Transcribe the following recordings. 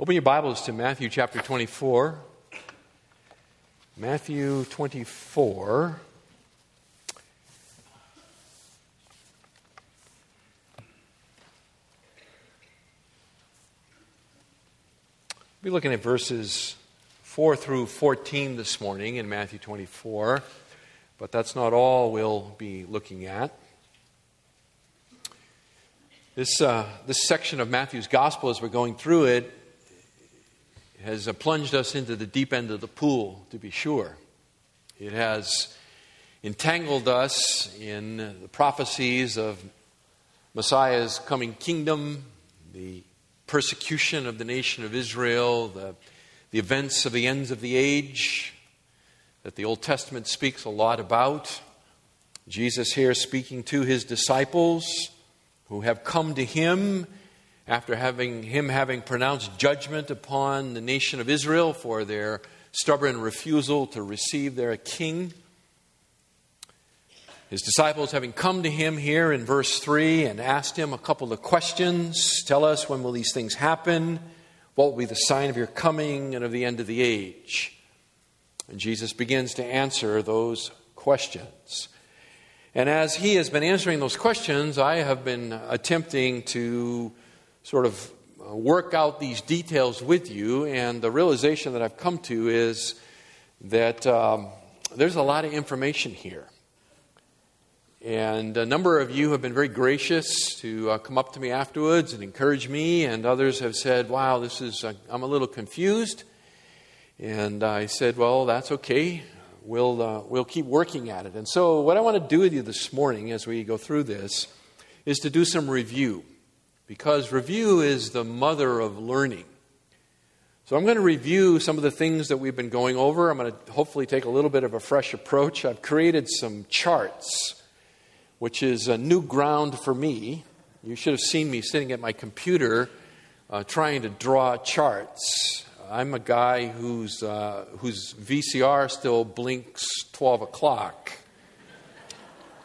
Open your Bibles to Matthew chapter 24. Matthew 24. We'll be looking at verses 4 through 14 this morning in Matthew 24, but that's not all we'll be looking at. This, uh, this section of Matthew's gospel, as we're going through it, has plunged us into the deep end of the pool, to be sure. It has entangled us in the prophecies of Messiah's coming kingdom, the persecution of the nation of Israel, the the events of the ends of the age that the Old Testament speaks a lot about. Jesus here speaking to his disciples who have come to him after having him having pronounced judgment upon the nation of Israel for their stubborn refusal to receive their king. His disciples having come to him here in verse 3 and asked him a couple of questions. Tell us when will these things happen? What will be the sign of your coming and of the end of the age? And Jesus begins to answer those questions. And as he has been answering those questions, I have been attempting to sort of work out these details with you. And the realization that I've come to is that um, there's a lot of information here. And a number of you have been very gracious to uh, come up to me afterwards and encourage me, and others have said, Wow, this is, uh, I'm a little confused. And I said, Well, that's okay. We'll, uh, we'll keep working at it. And so, what I want to do with you this morning as we go through this is to do some review, because review is the mother of learning. So, I'm going to review some of the things that we've been going over. I'm going to hopefully take a little bit of a fresh approach. I've created some charts which is a new ground for me. You should have seen me sitting at my computer uh, trying to draw charts. I'm a guy whose, uh, whose VCR still blinks 12 o'clock.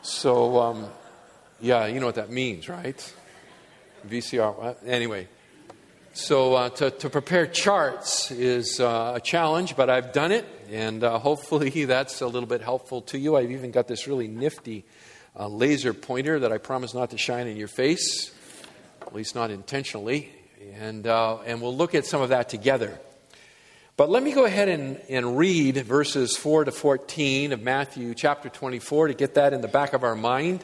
So, um, yeah, you know what that means, right? VCR. Anyway, so uh, to, to, prepare charts is uh, a challenge, but I've done it, and uh, hopefully that's a little bit helpful to you. I've even got this really nifty a laser pointer that I promise not to shine in your face, at least not intentionally. And, uh, and we'll look at some of that together. But let me go ahead and, and read verses 4 to 14 of Matthew chapter 24 to get that in the back of our mind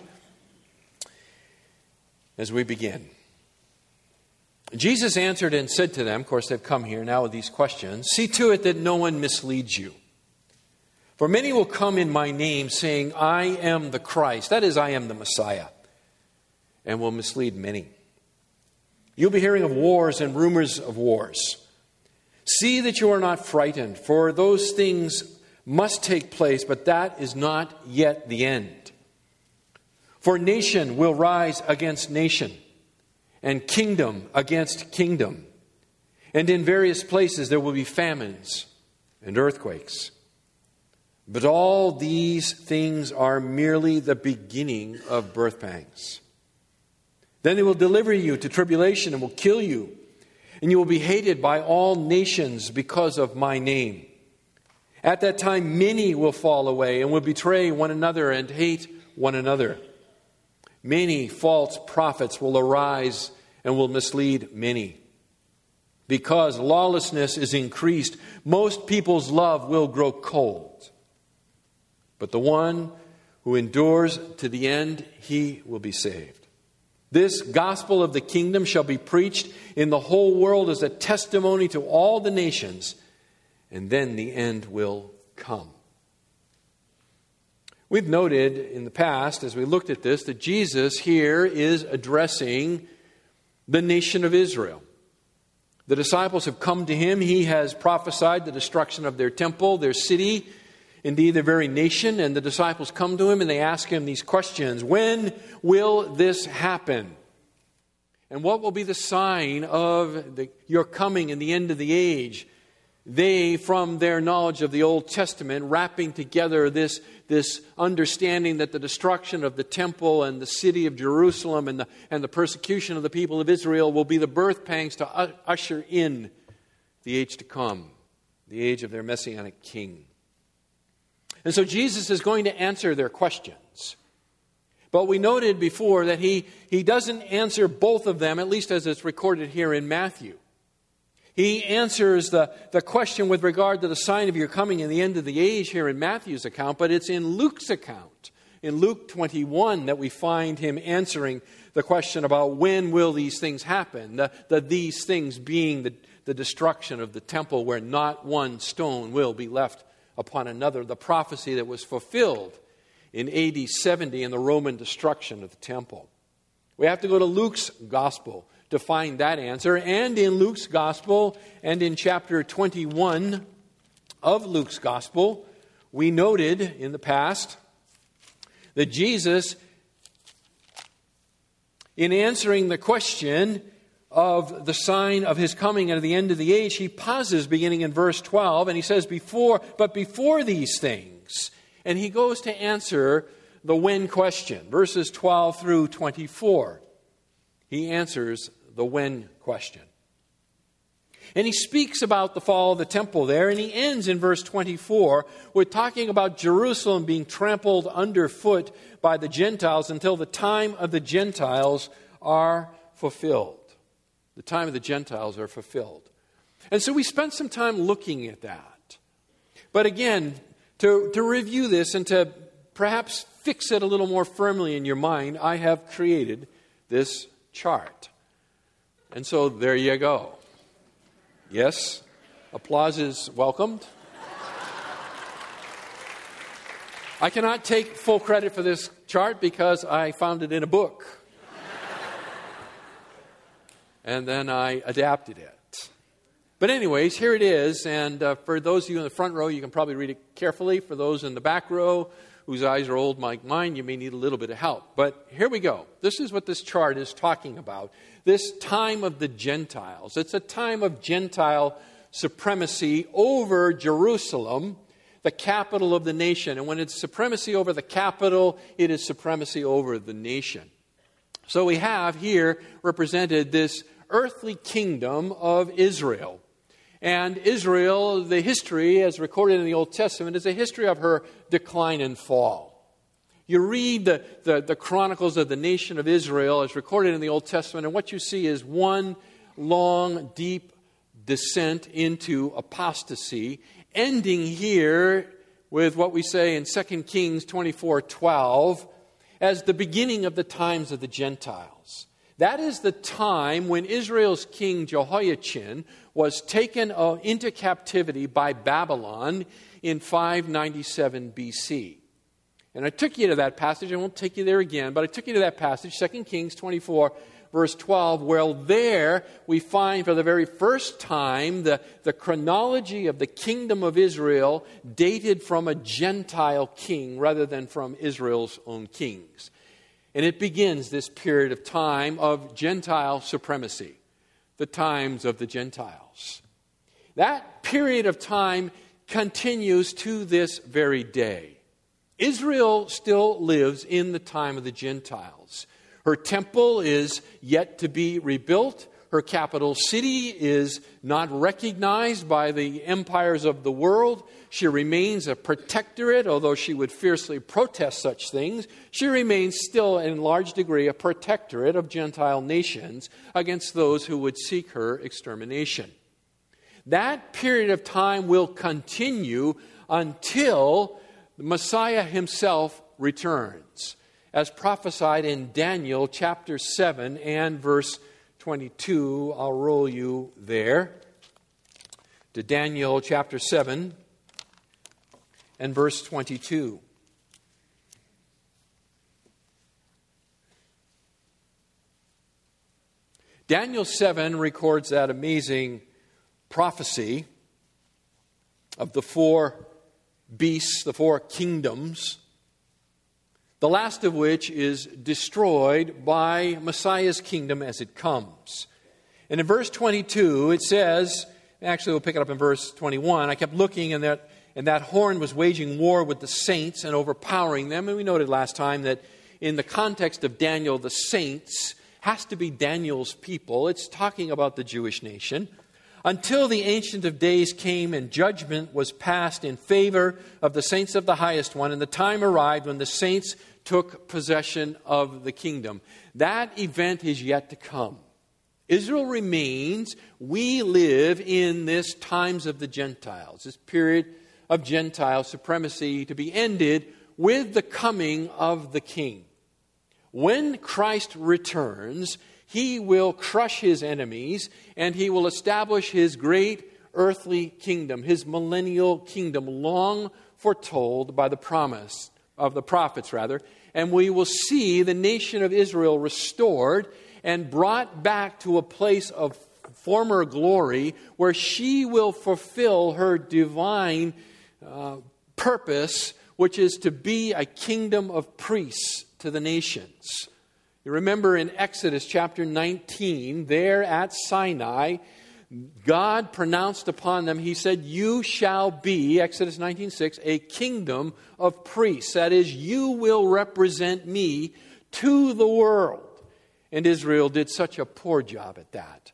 as we begin. Jesus answered and said to them, of course, they've come here now with these questions see to it that no one misleads you. For many will come in my name, saying, I am the Christ, that is, I am the Messiah, and will mislead many. You'll be hearing of wars and rumors of wars. See that you are not frightened, for those things must take place, but that is not yet the end. For nation will rise against nation, and kingdom against kingdom. And in various places there will be famines and earthquakes. But all these things are merely the beginning of birth pangs. Then they will deliver you to tribulation and will kill you, and you will be hated by all nations because of my name. At that time, many will fall away and will betray one another and hate one another. Many false prophets will arise and will mislead many. Because lawlessness is increased, most people's love will grow cold. But the one who endures to the end, he will be saved. This gospel of the kingdom shall be preached in the whole world as a testimony to all the nations, and then the end will come. We've noted in the past, as we looked at this, that Jesus here is addressing the nation of Israel. The disciples have come to him. He has prophesied the destruction of their temple, their city, indeed their very nation. And the disciples come to him and they ask him these questions When will this happen? And what will be the sign of the, your coming and the end of the age? They, from their knowledge of the Old Testament, wrapping together this, this understanding that the destruction of the temple and the city of Jerusalem and the, and the persecution of the people of Israel will be the birth pangs to usher in the age to come, the age of their messianic king. And so Jesus is going to answer their questions. But we noted before that he, he doesn't answer both of them, at least as it's recorded here in Matthew. He answers the, the question with regard to the sign of your coming and the end of the age here in Matthew's account, but it's in Luke's account, in Luke 21, that we find him answering the question about when will these things happen. The, the these things being the, the destruction of the temple where not one stone will be left upon another. The prophecy that was fulfilled in AD 70 in the Roman destruction of the temple. We have to go to Luke's gospel to find that answer. And in Luke's gospel and in chapter 21 of Luke's gospel, we noted in the past that Jesus, in answering the question of the sign of his coming and the end of the age, he pauses beginning in verse 12 and he says, Before, but before these things, and he goes to answer the when question, verses 12 through 24. He answers the when question. And he speaks about the fall of the temple there, and he ends in verse 24 with talking about Jerusalem being trampled underfoot by the Gentiles until the time of the Gentiles are fulfilled. The time of the Gentiles are fulfilled. And so we spent some time looking at that. But again, to, to review this and to perhaps fix it a little more firmly in your mind, I have created this chart. And so there you go. Yes, applause is welcomed. I cannot take full credit for this chart because I found it in a book. and then I adapted it. But, anyways, here it is. And uh, for those of you in the front row, you can probably read it carefully. For those in the back row whose eyes are old like mine, you may need a little bit of help. But here we go. This is what this chart is talking about this time of the Gentiles. It's a time of Gentile supremacy over Jerusalem, the capital of the nation. And when it's supremacy over the capital, it is supremacy over the nation. So we have here represented this earthly kingdom of Israel. And Israel, the history as recorded in the Old Testament, is a history of her decline and fall. You read the, the, the, Chronicles of the nation of Israel as recorded in the Old Testament, and what you see is one long, deep descent into apostasy, ending here with what we say in 2 Kings 24 12 as the beginning of the times of the Gentiles. That is the time when Israel's king Jehoiachin was taken uh, into captivity by Babylon in 597 BC. And I took you to that passage. I won't take you there again, but I took you to that passage, 2 Kings 24, verse 12, where there we find for the very first time the, the chronology of the kingdom of Israel dated from a Gentile king rather than from Israel's own kings. And it begins this period of time of Gentile supremacy, the times of the Gentiles. That period of time continues to this very day. Israel still lives in the time of the Gentiles. Her temple is yet to be rebuilt. Her capital city is not recognized by the empires of the world. She remains a protectorate, although she would fiercely protest such things. She remains still, in large degree, a protectorate of Gentile nations against those who would seek her extermination. That period of time will continue until the Messiah himself returns, as prophesied in Daniel chapter 7 and verse 22. I'll roll you there to Daniel chapter 7 and verse 22. Daniel 7 records that amazing prophecy of the four beasts, the four kingdoms, the last of which is destroyed by Messiah's kingdom as it comes. And in verse 22, it says, actually, we'll pick it up in verse 21. I kept looking, and that, and that horn was waging war with the saints and overpowering them. And we noted last time that in the context of Daniel, the saints has to be Daniel's people. It's talking about the Jewish nation. Until the Ancient of Days came and judgment was passed in favor of the saints of the highest one, and the time arrived when the saints took possession of the kingdom. That event is yet to come. Israel remains. We live in this times of the Gentiles, this period of Gentile supremacy to be ended with the coming of the king. When Christ returns, he will crush his enemies and he will establish his great earthly kingdom, his millennial kingdom, long foretold by the promise of the prophets, rather. And we will see the nation of Israel restored and brought back to a place of former glory where she will fulfill her divine uh, purpose, which is to be a kingdom of priests to the nations. You remember in Exodus chapter 19, there at Sinai, God pronounced upon them, He said, You shall be, Exodus 19:6, a kingdom of priests. That is, you will represent me to the world. And Israel did such a poor job at that.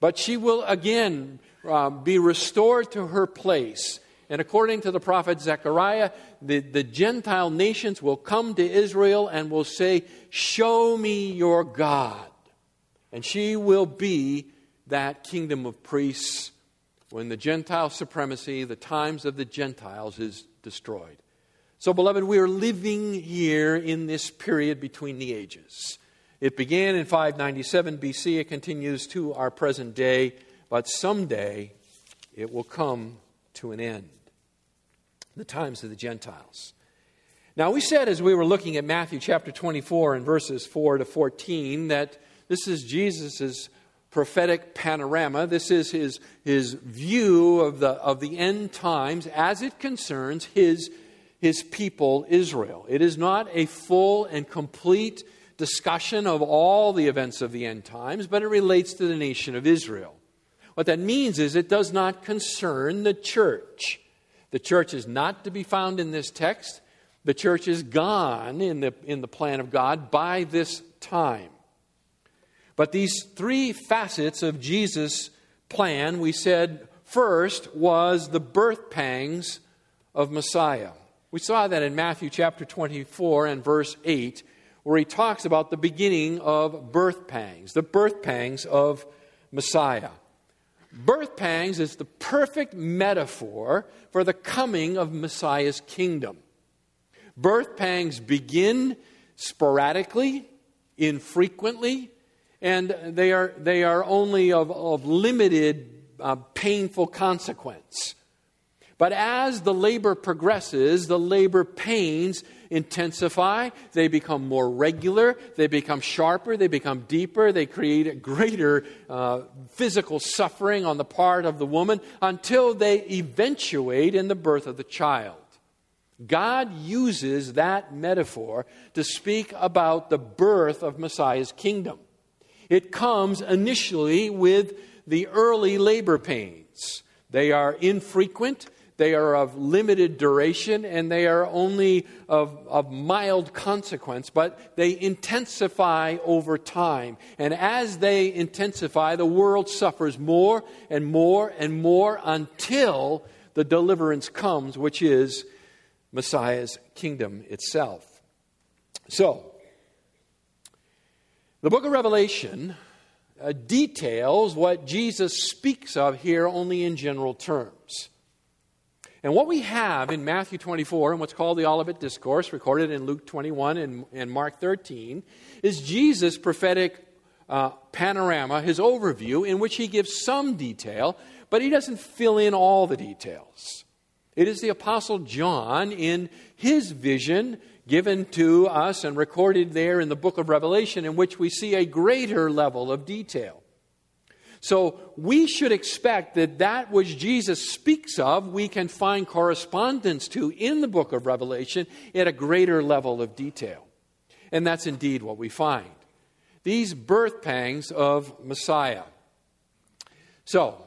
But she will again uh, be restored to her place and according to the prophet Zechariah, the, the Gentile nations will come to Israel and will say, Show me your God. And she will be that kingdom of priests when the Gentile supremacy, the times of the Gentiles, is destroyed. So, beloved, we are living here in this period between the ages. It began in 597 BC, it continues to our present day, but someday it will come to an end. The times of the Gentiles. Now, we said as we were looking at Matthew chapter 24 and verses 4 to 14 that this is Jesus' prophetic panorama. This is his, his view of the, of the end times as it concerns his, his people, Israel. It is not a full and complete discussion of all the events of the end times, but it relates to the nation of Israel. What that means is it does not concern the church. The church is not to be found in this text. The church is gone in the, in the plan of God by this time. But these three facets of Jesus' plan, we said first was the birth pangs of Messiah. We saw that in Matthew chapter 24 and verse 8, where he talks about the beginning of birth pangs, the birth pangs of Messiah. Birth pangs is the perfect metaphor for the coming of Messiah's kingdom. Birth pangs begin sporadically, infrequently, and they are, they are only of, of limited uh, painful consequence. But as the labor progresses, the labor pains intensify, they become more regular, they become sharper, they become deeper, they create greater uh, physical suffering on the part of the woman until they eventuate in the birth of the child. God uses that metaphor to speak about the birth of Messiah's kingdom. It comes initially with the early labor pains. They are infrequent, they are of limited duration and they are only of, of mild consequence, but they intensify over time. And as they intensify, the world suffers more and more and more until the deliverance comes, which is Messiah's kingdom itself. So, the book of Revelation uh, details what Jesus speaks of here only in general terms. And what we have in Matthew 24 and what's called the Olivet Discourse, recorded in Luke 21 and, and Mark 13, is Jesus' prophetic uh, panorama, his overview, in which he gives some detail, but he doesn't fill in all the details. It is the Apostle John, in his vision given to us and recorded there in the book of Revelation, in which we see a greater level of detail. So we should expect that that which Jesus speaks of, we can find correspondence to in the book of Revelation at a greater level of detail. And that's indeed what we find. These birth pangs of Messiah. So,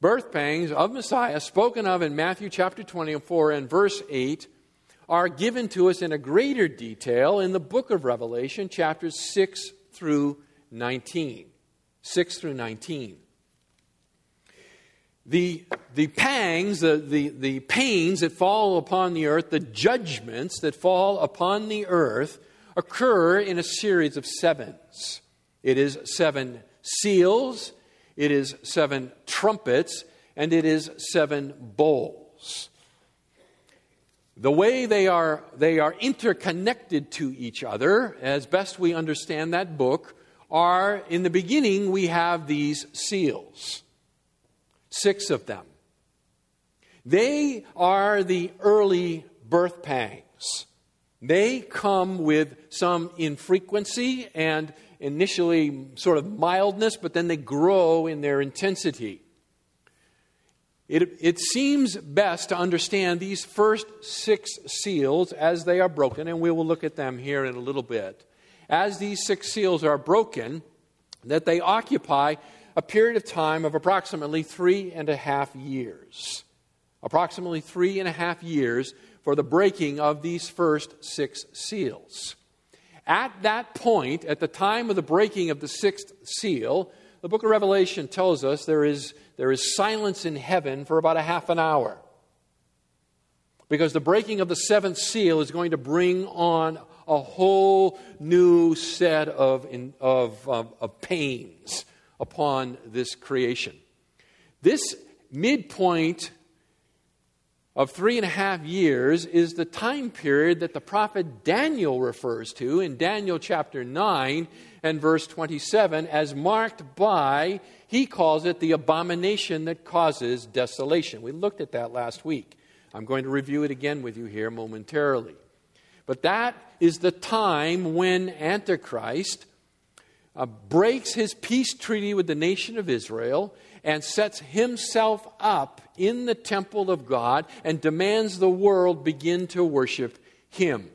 birth pangs of Messiah, spoken of in Matthew chapter 24 and verse 8, are given to us in a greater detail in the book of Revelation, chapters 6 through 19. 6 through 19. the, the pangs, the, the, the pains that fall upon the earth, the judgments that fall upon the earth, occur in a series of sevens. It is seven seals, it is seven trumpets, and it is seven bowls. The way they are, they are interconnected to each other, as best we understand that book, are in the beginning we have these seals, six of them. They are the early birth pangs. They come with some infrequency and initially sort of mildness, but then they grow in their intensity. It, it seems best to understand these first six seals as they are broken, and we will look at them here in a little bit. As these six seals are broken, that they occupy a period of time of approximately three and a half years. Approximately three and a half years for the breaking of these first six seals. At that point, at the time of the breaking of the sixth seal, the book of Revelation tells us there is, there is silence in heaven for about a half an hour. Because the breaking of the seventh seal is going to bring on a whole new set of, of, of, of pains upon this creation. This midpoint of three and a half years is the time period that the prophet Daniel refers to in Daniel chapter 9 and verse 27 as marked by, he calls it the abomination that causes desolation. We looked at that last week. I'm going to review it again with you here momentarily. But that is the time when Antichrist uh, breaks his peace treaty with the nation of Israel and sets himself up in the temple of God and demands the world begin to worship him.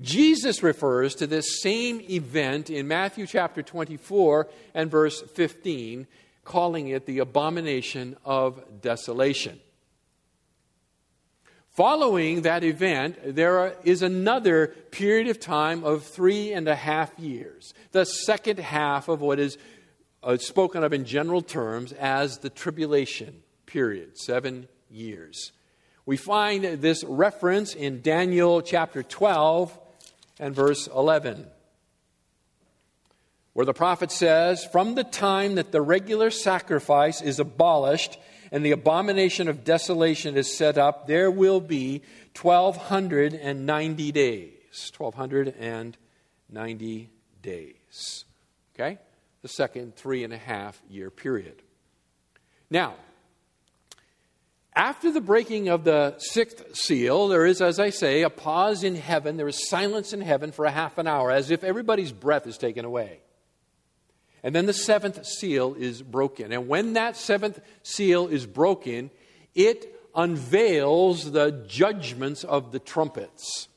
Jesus refers to this same event in Matthew chapter 24 and verse 15, calling it the abomination of desolation. Following that event, there is another period of time of three and a half years, the second half of what is uh, spoken of in general terms as the tribulation period, seven years. We find this reference in Daniel chapter 12 and verse 11, where the prophet says, From the time that the regular sacrifice is abolished and the abomination of desolation is set up, there will be 1,290 days. 1,290 days. Okay? The second three and a half year period. Now, after the breaking of the sixth seal, there is, as I say, a pause in heaven. There is silence in heaven for a half an hour, as if everybody's breath is taken away. And then the seventh seal is broken. And when that seventh seal is broken, it unveils the judgments of the trumpets.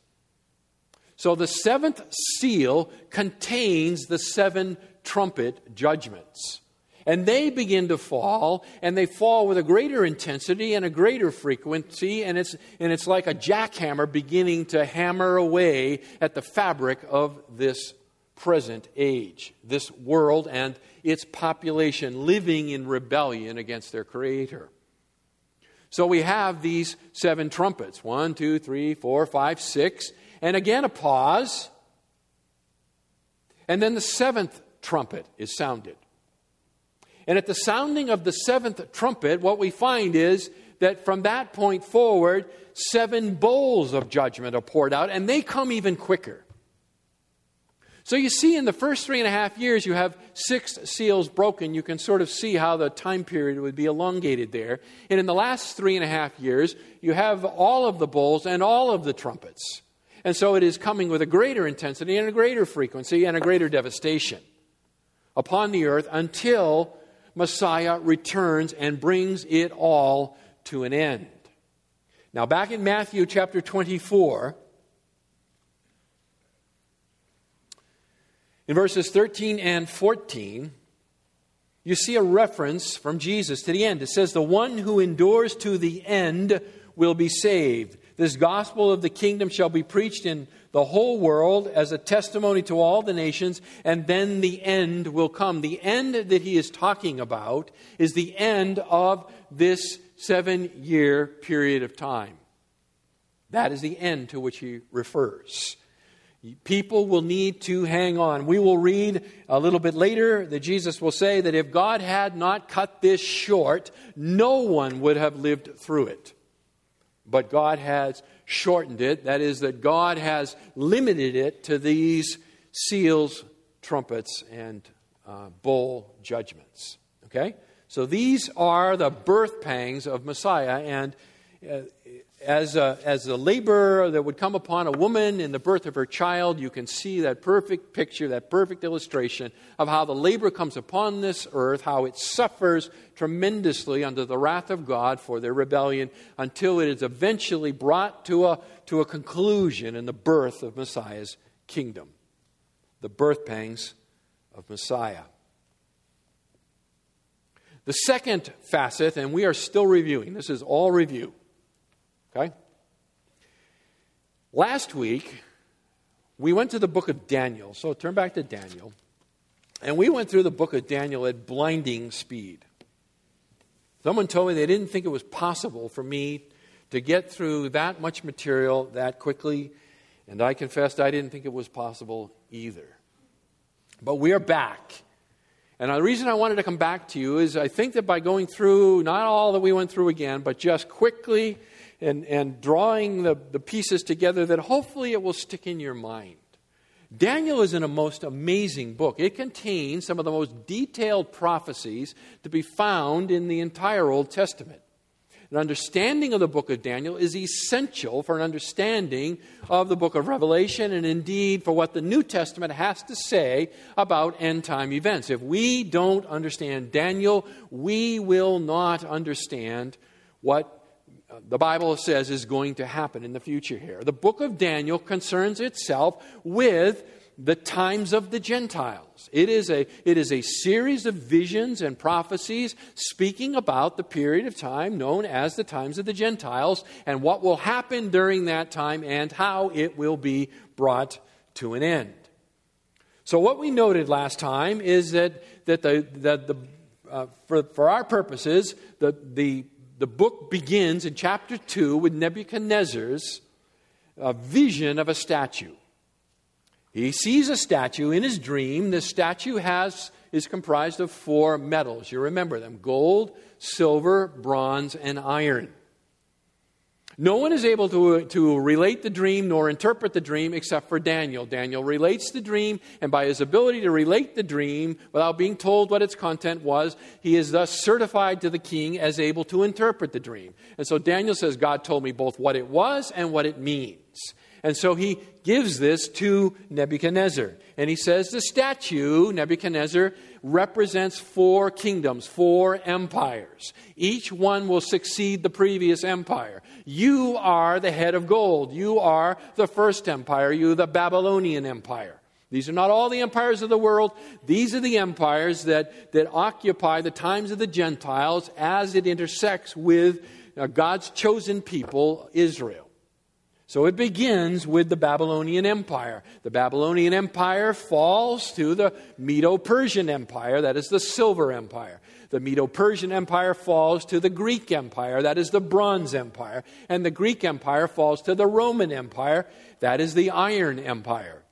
So the seventh seal contains the seven trumpet judgments. And they begin to fall, and they fall with a greater intensity and a greater frequency, and it's, and it's like a jackhammer beginning to hammer away at the fabric of this present age, this world and its population living in rebellion against their Creator. So we have these seven trumpets one, two, three, four, five, six, and again a pause. And then the seventh trumpet is sounded. And at the sounding of the seventh trumpet, what we find is that from that point forward, seven bowls of judgment are poured out, and they come even quicker. So you see, in the first three and a half years, you have six seals broken. You can sort of see how the time period would be elongated there. And in the last three and a half years, you have all of the bowls and all of the trumpets. And so it is coming with a greater intensity and a greater frequency and a greater devastation upon the earth until Messiah returns and brings it all to an end. Now, back in Matthew chapter 24, in verses 13 and 14, you see a reference from Jesus to the end. It says, The one who endures to the end will be saved. This gospel of the kingdom shall be preached in the whole world as a testimony to all the nations, and then the end will come. The end that he is talking about is the end of this seven year period of time. That is the end to which he refers. People will need to hang on. We will read a little bit later that Jesus will say that if God had not cut this short, no one would have lived through it. But God has shortened it. That is, that God has limited it to these seals, trumpets, and uh, bowl judgments. Okay? So these are the birth pangs of Messiah. And uh, as a, as a labor that would come upon a woman in the birth of her child, you can see that perfect picture, that perfect illustration of how the labor comes upon this earth, how it suffers tremendously under the wrath of God for their rebellion until it is eventually brought to a, to a conclusion in the birth of Messiah's kingdom. The birth pangs of Messiah. The second facet, and we are still reviewing, this is all review Okay? Last week, we went to the book of Daniel. So turn back to Daniel. And we went through the book of Daniel at blinding speed. Someone told me they didn't think it was possible for me to get through that much material that quickly, and I confessed I didn't think it was possible either. But we are back. And the reason I wanted to come back to you is I think that by going through, not all that we went through again, but just quickly and, and drawing the, the pieces together that hopefully it will stick in your mind. Daniel is in a most amazing book. It contains some of the most detailed prophecies to be found in the entire Old Testament. An understanding of the book of Daniel is essential for an understanding of the book of Revelation and indeed for what the New Testament has to say about end time events. If we don't understand Daniel, we will not understand what the Bible says is going to happen in the future here. The book of Daniel concerns itself with the times of the Gentiles. It is a, it is a series of visions and prophecies speaking about the period of time known as the times of the Gentiles and what will happen during that time and how it will be brought to an end. So, what we noted last time is that, that the, that the, uh, for, for our purposes, the, the the book begins in chapter 2 with Nebuchadnezzar's uh, vision of a statue. He sees a statue in his dream. The statue has, is comprised of four metals. You remember them gold, silver, bronze, and iron. No one is able to, to relate the dream nor interpret the dream except for Daniel. Daniel relates the dream, and by his ability to relate the dream without being told what its content was, he is thus certified to the king as able to interpret the dream. And so Daniel says, God told me both what it was and what it means. And so he gives this to Nebuchadnezzar. And he says the statue, Nebuchadnezzar, represents four kingdoms, four empires. Each one will succeed the previous empire. You are the head of gold. You are the first empire. You, the Babylonian empire. These are not all the empires of the world. These are the empires that, that occupy the times of the Gentiles as it intersects with uh, God's chosen people, Israel. So it begins with the Babylonian Empire. The Babylonian Empire falls to the Medo Persian Empire, that is the Silver Empire. The Medo Persian Empire falls to the Greek Empire, that is the Bronze Empire. And the Greek Empire falls to the Roman Empire, that is the Iron Empire.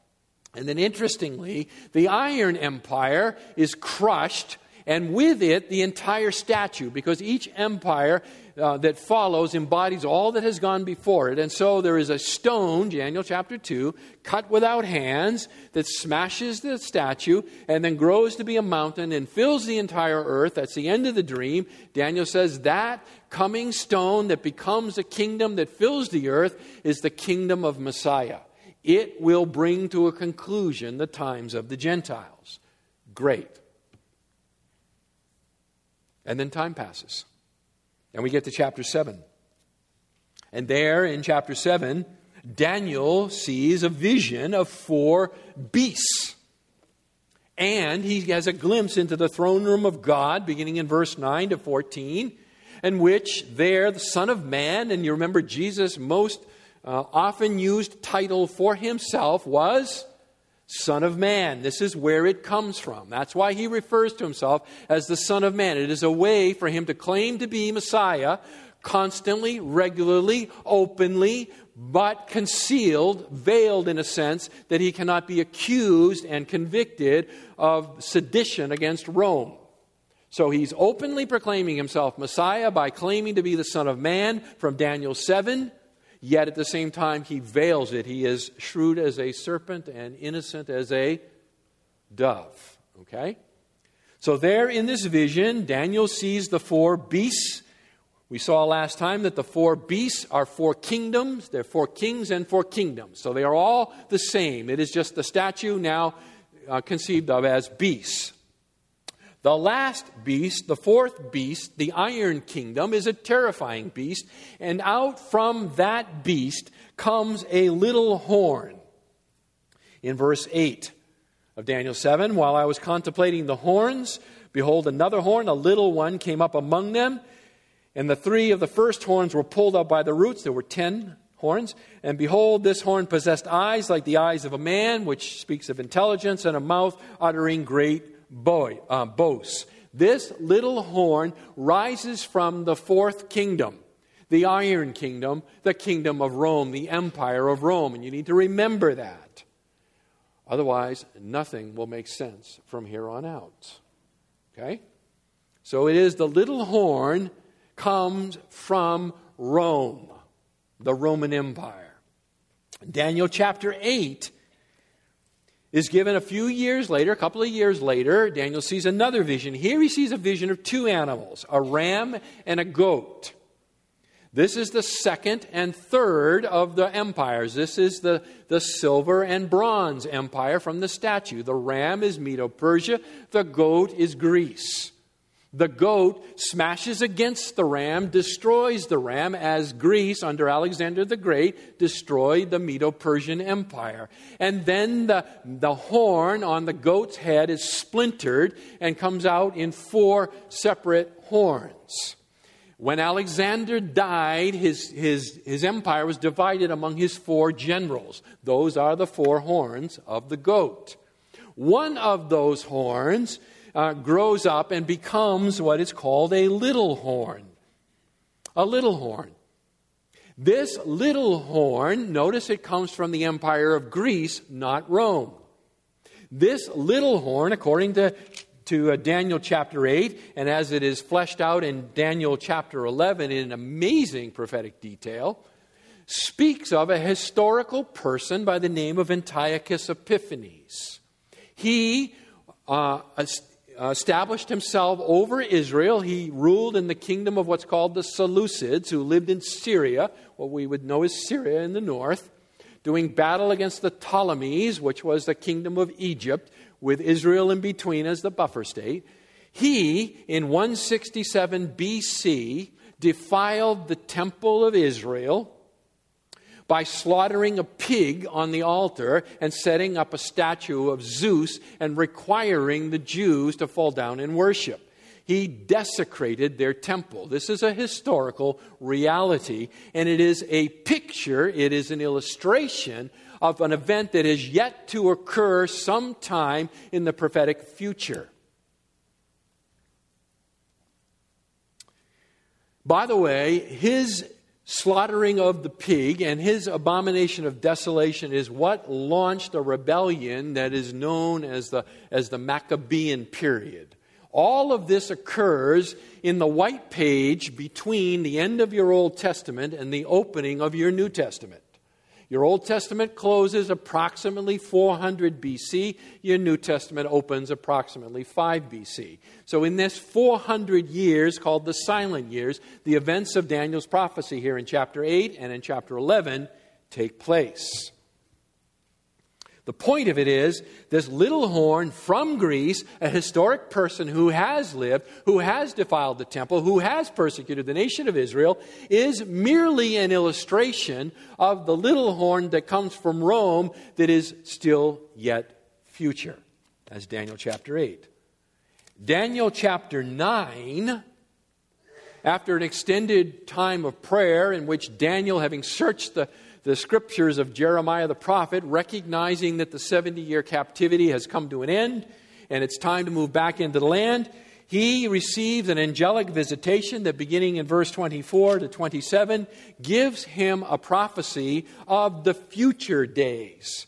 And then interestingly, the Iron Empire is crushed, and with it, the entire statue, because each empire uh, that follows embodies all that has gone before it. And so there is a stone, Daniel chapter 2, cut without hands that smashes the statue and then grows to be a mountain and fills the entire earth. That's the end of the dream. Daniel says that coming stone that becomes a kingdom that fills the earth is the kingdom of Messiah. It will bring to a conclusion the times of the Gentiles. Great. And then time passes. And we get to chapter 7. And there in chapter 7, Daniel sees a vision of four beasts. And he has a glimpse into the throne room of God, beginning in verse 9 to 14, in which there the Son of Man, and you remember Jesus' most uh, often used title for himself was Son of Man. This is where it comes from. That's why he refers to himself as the Son of Man. It is a way for him to claim to be Messiah constantly, regularly, openly, but concealed, veiled in a sense, that he cannot be accused and convicted of sedition against Rome. So he's openly proclaiming himself Messiah by claiming to be the Son of Man from Daniel 7 yet at the same time he veils it. He is shrewd as a serpent and innocent as a dove. Okay? So, there in this vision, Daniel sees the four beasts. We saw last time that the four beasts are four kingdoms. They're four kings and four kingdoms. So they are all the same. It is just the statue now uh, conceived of as beasts. The last beast, the fourth beast, the Iron Kingdom, is a terrifying beast, and out from that beast comes a little horn. In verse 8 of Daniel 7, while I was contemplating the horns, behold, another horn, a little one, came up among them, and the three of the first horns were pulled up by the roots. There were ten horns. And behold, this horn possessed eyes like the eyes of a man, which speaks of intelligence, and a mouth uttering great boy, uh. This little horn rises from the fourth kingdom, the Iron Kingdom, the kingdom of Rome, the empire of Rome. And you need to remember that. Otherwise, nothing will make sense from here on out. Okay? So it is the little horn comes from Rome, the Roman Empire. Daniel chapter 8 is given a few years later, a couple of years later. Daniel sees another vision. Here he sees a vision of two animals, a ram and a goat. This is the second and third of the empires. This is the, the silver and bronze empire from the statue. The ram is Medo Persia, the goat is Greece. The goat smashes against the ram, destroys the ram, as Greece under Alexander the Great destroyed the Medo Persian Empire. And then the, the horn on the goat's head is splintered and comes out in four separate horns. When Alexander died, his, his, his empire was divided among his four generals. Those are the four horns of the goat. One of those horns uh, grows up and becomes what is called a little horn. A little horn. This little horn, notice it comes from the empire of Greece, not Rome. This little horn, according to, to uh, Daniel chapter 8, and as it is fleshed out in Daniel chapter 11 in amazing prophetic detail, speaks of a historical person by the name of Antiochus Epiphanes. He uh, established himself over Israel. He ruled in the kingdom of what's called the Seleucids, who lived in Syria, what we would know as Syria in the north, doing battle against the Ptolemies, which was the kingdom of Egypt, with Israel in between as the buffer state. He, in 167 BC, defiled the temple of Israel by slaughtering a pig on the altar and setting up a statue of Zeus and requiring the Jews to fall down and worship. He desecrated their temple. This is a historical reality, and it is a picture, it is an illustration of an event that is yet to occur sometime in the prophetic future. By the way, his slaughtering of the pig and his abomination of desolation is what launched a rebellion that is known as the, as the Maccabean period. All of this occurs in the white page between the end of your Old Testament and the opening of your New Testament. Your Old Testament closes approximately 400 BC. Your New Testament opens approximately 5 BC. So, in this 400 years, called the silent years, the events of Daniel's prophecy here in chapter 8 and in chapter 11 take place. The point of it is this little horn from Greece, a historic person who has lived, who has defiled the temple, who has persecuted the nation of Israel, is merely an illustration of the little horn that comes from Rome that is still yet future, as Daniel chapter 8. Daniel chapter 9 after an extended time of prayer in which Daniel, having searched the, the scriptures of Jeremiah the prophet, recognizing that the 70 year captivity has come to an end and it's time to move back into the land. He receives an angelic visitation that, beginning in verse 24 to 27, gives him a prophecy of the future days.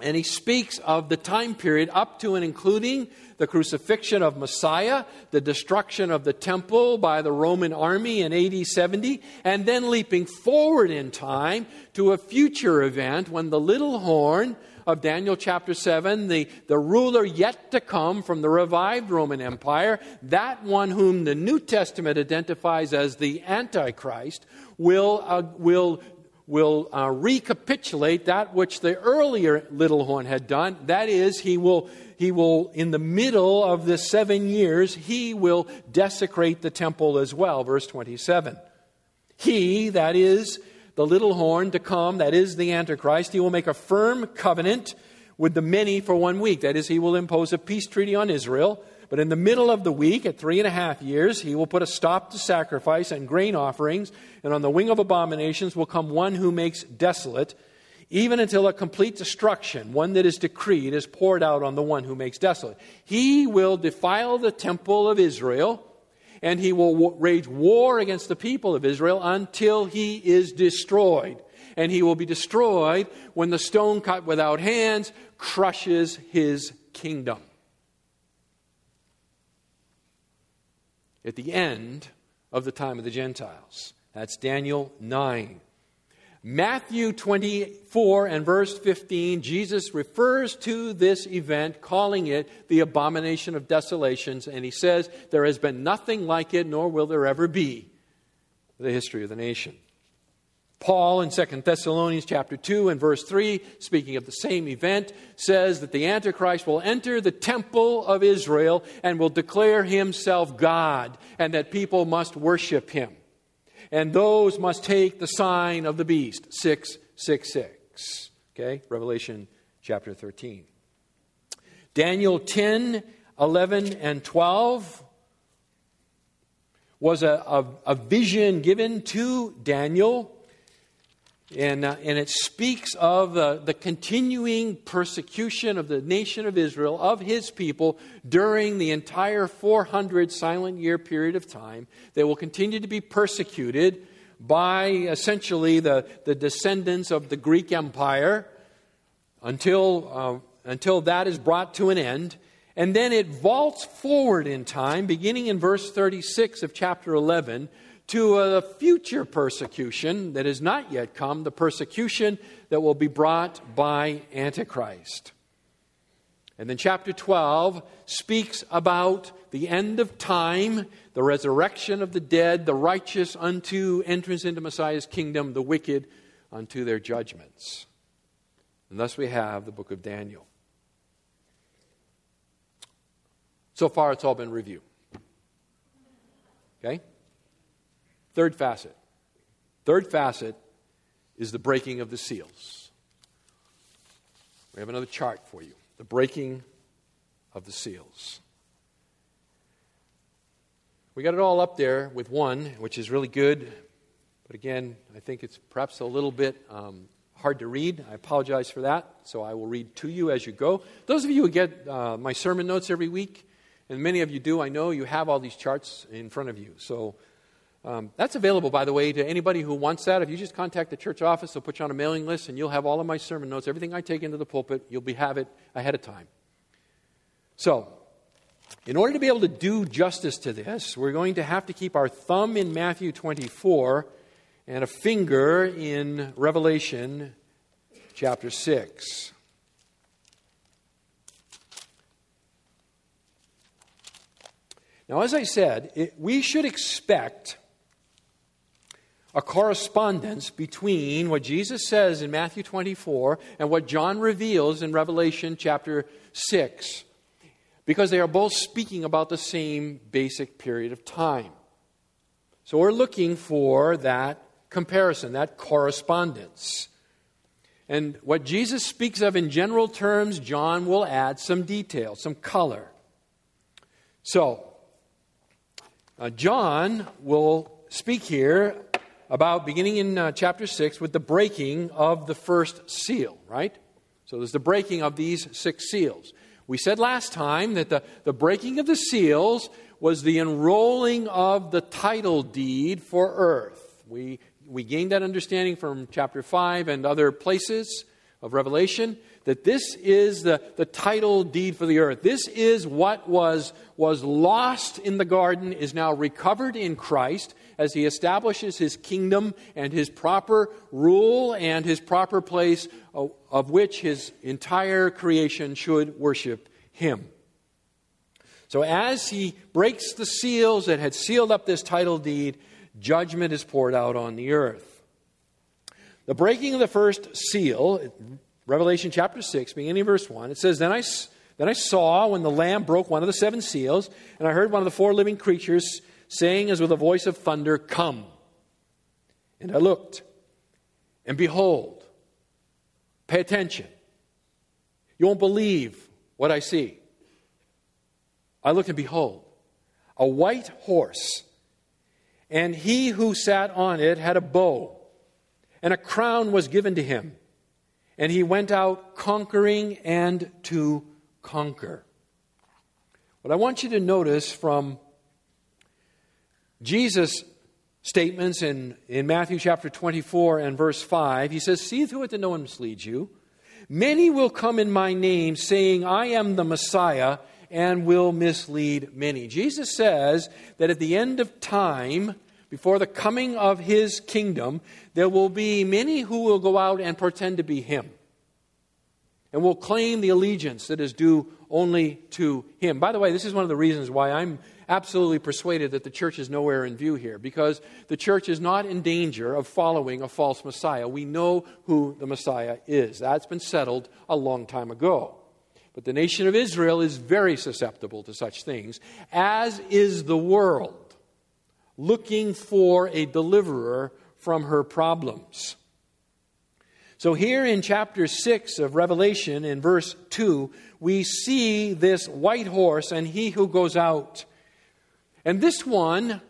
And he speaks of the time period up to and including the crucifixion of Messiah, the destruction of the temple by the Roman army in AD 70, and then leaping forward in time to a future event when the little horn of Daniel chapter 7, the, the ruler yet to come from the revived Roman Empire, that one whom the New Testament identifies as the Antichrist, will, uh, will will uh, recapitulate that which the earlier little horn had done. That is, he will, he will, in the middle of the seven years, he will desecrate the temple as well. Verse 27. He, that is, the little horn to come, that is the Antichrist, he will make a firm covenant with the many for one week. That is, he will impose a peace treaty on Israel but in the middle of the week, at three and a half years, he will put a stop to sacrifice and grain offerings, and on the wing of abominations will come one who makes desolate, even until a complete destruction, one that is decreed, is poured out on the one who makes desolate. He will defile the temple of Israel, and he will wage war against the people of Israel until he is destroyed. And he will be destroyed when the stone cut without hands crushes his kingdom. at the end of the time of the Gentiles. That's Daniel 9. Matthew 24 and verse 15, Jesus refers to this event, calling it the abomination of desolations, and he says, There has been nothing like it, nor will there ever be, the history of the nation. Paul in 2 Thessalonians chapter 2 and verse 3, speaking of the same event, says that the Antichrist will enter the temple of Israel and will declare himself God, and that people must worship him. And those must take the sign of the beast, 666. Okay, Revelation chapter 13. Daniel 10, 11, and 12 was a, a, a vision given to Daniel and, uh, and it speaks of uh, the continuing persecution of the nation of Israel, of his people, during the entire 400 silent year period of time. They will continue to be persecuted by essentially the, the descendants of the Greek Empire until, uh, until that is brought to an end. And then it vaults forward in time, beginning in verse 36 of chapter 11 to a future persecution that has not yet come, the persecution that will be brought by Antichrist. And then chapter 12 speaks about the end of time, the resurrection of the dead, the righteous unto entrance into Messiah's kingdom, the wicked unto their judgments. And thus we have the book of Daniel. So far, it's all been review. Okay? Third facet. Third facet is the breaking of the seals. We have another chart for you the breaking of the seals. We got it all up there with one, which is really good. But again, I think it's perhaps a little bit um, hard to read. I apologize for that. So I will read to you as you go. Those of you who get uh, my sermon notes every week, and many of you do, I know you have all these charts in front of you. So um, that's available, by the way, to anybody who wants that. If you just contact the church office, they'll put you on a mailing list, and you'll have all of my sermon notes. Everything I take into the pulpit, you'll be, have it ahead of time. So, in order to be able to do justice to this, we're going to have to keep our thumb in Matthew 24 and a finger in Revelation chapter 6. Now, as I said, it, we should expect a correspondence between what Jesus says in Matthew 24 and what John reveals in Revelation chapter 6, because they are both speaking about the same basic period of time. So we're looking for that comparison, that correspondence. And what Jesus speaks of in general terms, John will add some detail, some color. So, uh, John will speak here about beginning in uh, chapter 6 with the breaking of the first seal, right? So there's the breaking of these six seals. We said last time that the, the breaking of the seals was the enrolling of the title deed for earth. We, we gained that understanding from chapter 5 and other places of Revelation that this is the, the title deed for the earth. This is what was, was lost in the garden, is now recovered in Christ as he establishes his kingdom and his proper rule and his proper place of which his entire creation should worship him. So, as he breaks the seals that had sealed up this title deed, judgment is poured out on the earth. The breaking of the first seal, Revelation chapter 6, beginning in verse 1, it says, Then I, then I saw when the Lamb broke one of the seven seals, and I heard one of the four living creatures saying as with a voice of thunder, Come. And I looked, and behold, Pay attention. You won't believe what I see. I looked, and behold, a white horse, and he who sat on it had a bow, and a crown was given to him, and he went out conquering and to conquer. What I want you to notice from Jesus' statements in, in Matthew chapter 24 and verse 5. He says, See to it that no one misleads you. Many will come in my name, saying, I am the Messiah, and will mislead many. Jesus says that at the end of time, before the coming of his kingdom, there will be many who will go out and pretend to be him and will claim the allegiance that is due only to him. By the way, this is one of the reasons why I'm absolutely persuaded that the church is nowhere in view here because the church is not in danger of following a false Messiah. We know who the Messiah is. That's been settled a long time ago. But the nation of Israel is very susceptible to such things, as is the world, looking for a deliverer from her problems. So, here in chapter 6 of Revelation, in verse 2, we see this white horse and he who goes out. And this one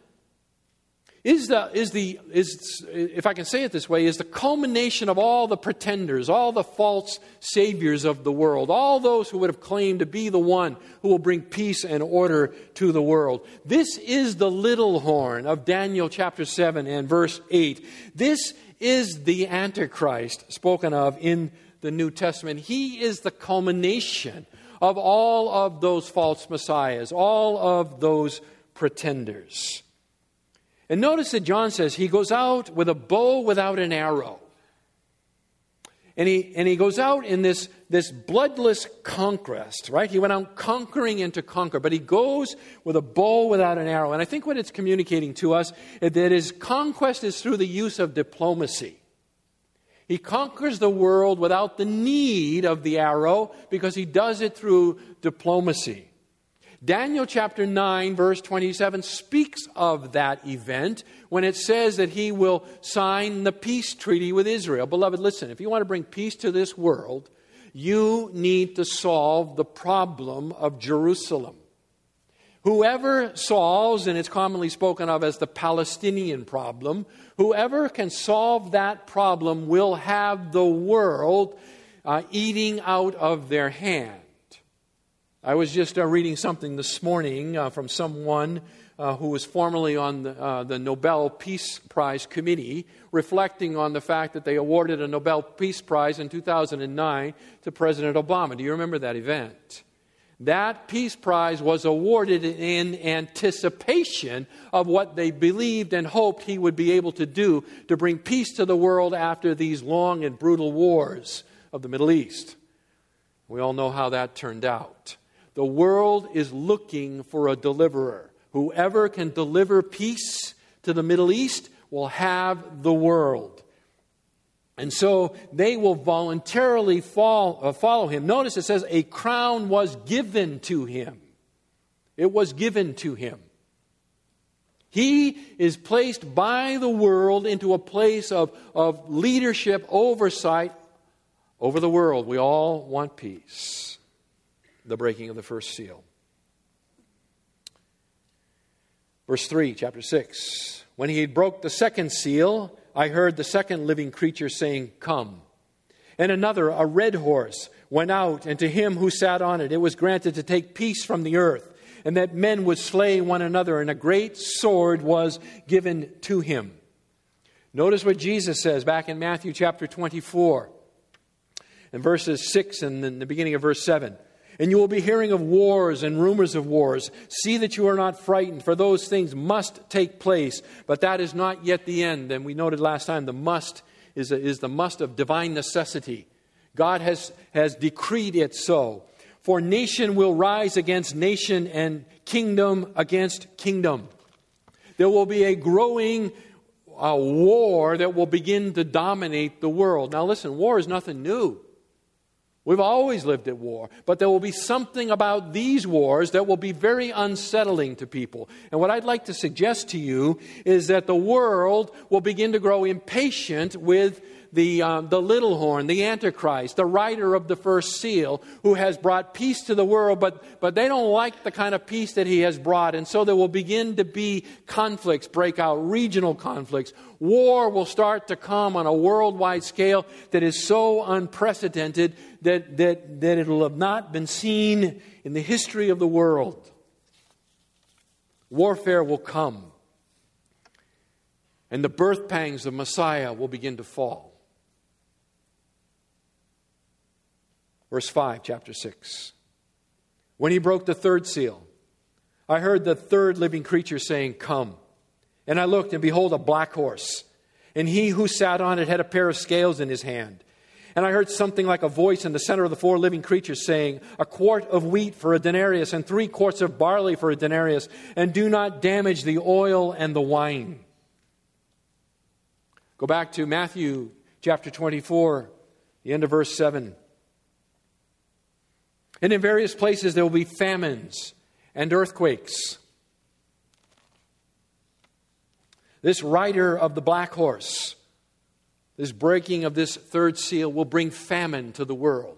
is the, is the is, if I can say it this way, is the culmination of all the pretenders, all the false saviors of the world, all those who would have claimed to be the one who will bring peace and order to the world. This is the little horn of Daniel chapter 7 and verse 8. This is the Antichrist spoken of in the New Testament. He is the culmination of all of those false messiahs, all of those pretenders. And notice that John says he goes out with a bow without an arrow. And he, and he goes out in this, this bloodless conquest, right? He went out conquering and to conquer, but he goes with a bow without an arrow. And I think what it's communicating to us is that his conquest is through the use of diplomacy. He conquers the world without the need of the arrow because he does it through diplomacy. Daniel chapter 9, verse 27 speaks of that event when it says that he will sign the peace treaty with Israel. Beloved, listen, if you want to bring peace to this world, you need to solve the problem of Jerusalem. Whoever solves, and it's commonly spoken of as the Palestinian problem, whoever can solve that problem will have the world uh, eating out of their hand. I was just uh, reading something this morning uh, from someone uh, who was formerly on the, uh, the, Nobel Peace Prize Committee, reflecting on the fact that they awarded a Nobel Peace Prize in 2009 to President Obama. Do you remember that event? That Peace Prize was awarded in anticipation of what they believed and hoped he would be able to do to bring peace to the world after these long and brutal wars of the Middle East. We all know how that turned out. The world is looking for a deliverer. Whoever can deliver peace to the Middle East will have the world. And so they will voluntarily uh, follow him. Notice it says, a crown was given to him. It was given to him. He is placed by the world into a place of, of leadership, oversight over the world. We all want peace the breaking of the first seal. Verse 3, chapter 6. When he had broke the second seal, I heard the second living creature saying, Come. And another, a red horse, went out, and to him who sat on it, it was granted to take peace from the earth, and that men would slay one another, and a great sword was given to him. Notice what Jesus says back in Matthew chapter 24, in verses 6 and the beginning of verse 7. And you will be hearing of wars and rumors of wars. See that you are not frightened, for those things must take place, but that is not yet the end. And we noted last time the must is, a, is the must of divine necessity. God has, has decreed it so. For nation will rise against nation and kingdom against kingdom. There will be a growing a war that will begin to dominate the world. Now, listen, war is nothing new. We've always lived at war, but there will be something about these wars that will be very unsettling to people. And what I'd like to suggest to you is that the world will begin to grow impatient with the, um, the little horn, the Antichrist, the writer of the first seal, who has brought peace to the world, but, but they don't like the kind of peace that he has brought. And so there will begin to be conflicts break out, regional conflicts. War will start to come on a worldwide scale that is so unprecedented that, that, that it will have not been seen in the history of the world. Warfare will come and the birth pangs of Messiah will begin to fall. Verse 5, chapter 6. When he broke the third seal, I heard the third living creature saying, Come. And I looked, and behold, a black horse. And he who sat on it had a pair of scales in his hand. And I heard something like a voice in the center of the four living creatures saying, A quart of wheat for a denarius, and three quarts of barley for a denarius, and do not damage the oil and the wine. Go back to Matthew chapter 24, the end of verse 7. And in various places there will be famines and earthquakes. This rider of the black horse, this breaking of this third seal, will bring famine to the world.